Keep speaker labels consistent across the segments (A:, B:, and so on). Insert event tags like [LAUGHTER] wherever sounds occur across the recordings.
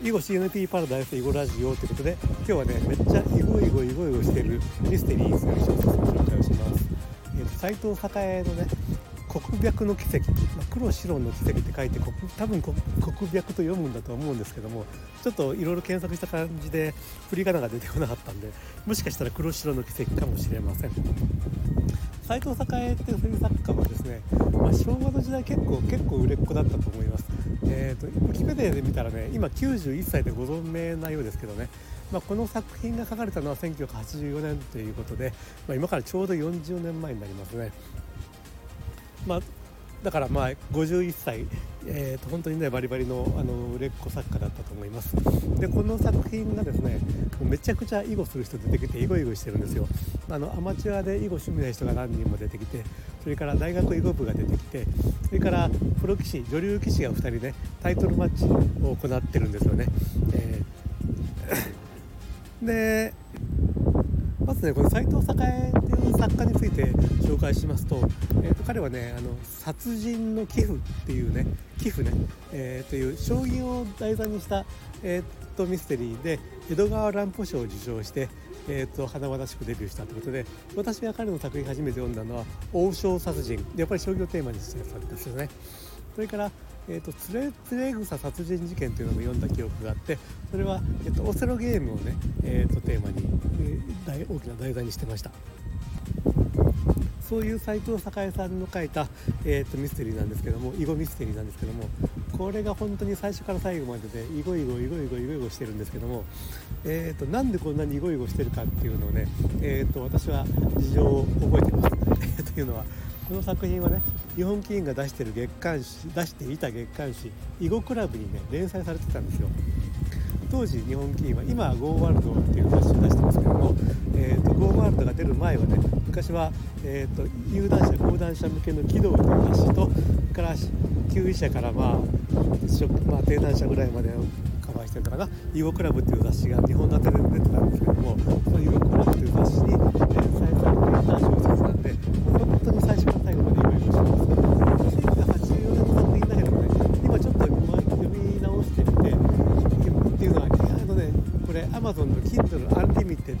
A: 囲碁 CNP パラダイス囲碁ラジオということで今日はねめっちゃ囲碁囲碁囲碁囲碁してるミステリーズの一つご紹介をします、えーと、斉藤栄のね黒白の奇跡、まあ、黒白の奇跡って書いて多分黒白と読むんだと思うんですけどもちょっといろいろ検索した感じで振り仮名が出てこなかったんでもしかしたら黒白の奇跡かもしれません。斎藤栄っていう作家はですね、まあ、昭和の時代結構結構売れっ子だったと思いますえーと、ウィキペディアで見たらね今91歳でご存命なようですけどね、まあ、この作品が書かれたのは1984年ということで、まあ、今からちょうど40年前になりますね。まあだからまあ51歳、えー、と本当にねバリバリのあの売れっ子作家だったと思います。でこの作品がですねめちゃくちゃ囲碁する人出てきて囲碁囲碁してるんですよ。あのアマチュアで囲碁趣味な人が何人も出てきてそれから大学囲碁部が出てきてそれからプロ棋士女流棋士が2人ねタイトルマッチを行ってるんですよね、えー、でまずねこの斎藤栄作家について紹介しますと,、えー、と彼はねあの殺人の寄付っていうね寄付ね、えー、という将棋を題材にした、えー、とミステリーで江戸川乱歩賞を受賞して、えー、と華々しくデビューしたということで私が彼の作品初めて読んだのは「王将殺人」やっぱり将棋をテーマにしたやつですよね。それからえーと、つれつれ草殺人事件というのも読んだ記憶があってそれは、えーと、オセロゲームをね、えーと、テーマに、えー、大大きな題材にしてましたそういう斎藤栄さんの書いた、えー、とミステリーなんですけども囲碁ミステリーなんですけどもこれが本当に最初から最後までで囲碁囲碁囲碁囲碁囲碁囲碁してるんですけども、えー、となんでこんなに囲碁囲碁してるかっていうのをね、えー、と私は事情を覚えてますというのはこの作品はね日本棋院が出してる月刊誌出していた月刊誌囲碁クラブにね連載されてたんですよ。当時日本棋院は今は Go ワールドっていう雑誌を出してますけども、えーと、Go ワールドが出る前はね昔は、えーと、有段者高段者向けの軌道という雑誌とから級位者からまあ、まあ、低段者ぐらいまでカバーしてたかな「囲碁クラブ」っていう雑誌が日本立てで出てたんですけどもその囲碁クラブという雑誌に連載されていた小説なんで本当に最初れ Amazon の Kindle Unlimited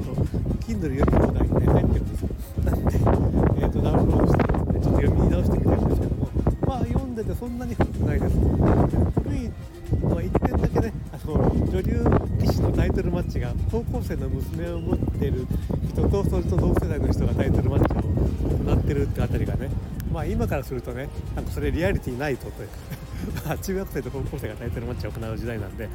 A: Kindle 読み放題にね入ってるんですよなんで、[LAUGHS] えーと、ダウンロードして、ちょっと読み直してみてるんですけどもまあ読んでてそんなに古くないです。古いのは1点だけねあの女流棋士のタイトルマッチが高校生の娘を持ってる人とそれと同世代の人がタイトルマッチを行ってるってあたりがねまあ今からするとねなんかそれリアリティないとという。か [LAUGHS] まあ中学生と高校生がタイトルマッチを行う時代なんで、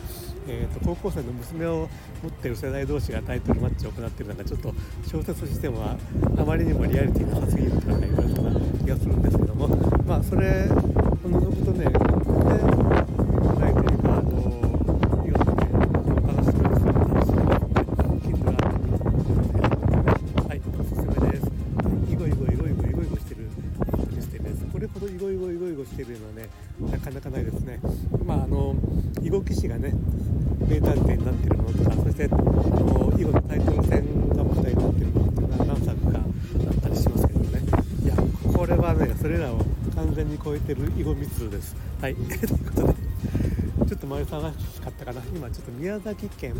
A: えー、と高校生の娘を持ってる世代同士がタイトルマッチを行ってるのがちょっと小説としてはあまりにもリアリティなさすぎるとか言われそうな気がするんですけどもまあそれしてるのはねなかなかないですね。まああの囲碁棋士がね名探偵になってるものとかそしてあの囲碁のタイトル戦が舞台になってるものっていうのは何作かあったりしますけどね。いやこれはねそれらを完全に超えてる囲碁密度です。はい。[LAUGHS] ということでちょっと前探しかったかな。今ちょっと宮崎県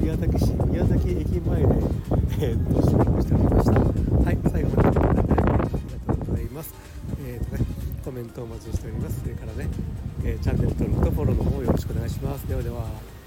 A: 宮崎市宮崎駅前でえー、っと収録しておりました。はい。最後までありがとうございます。えー、とねコメントお待ちしております。それからね、えー、チャンネル登録とフォローの方よろしくお願いします。ではでは。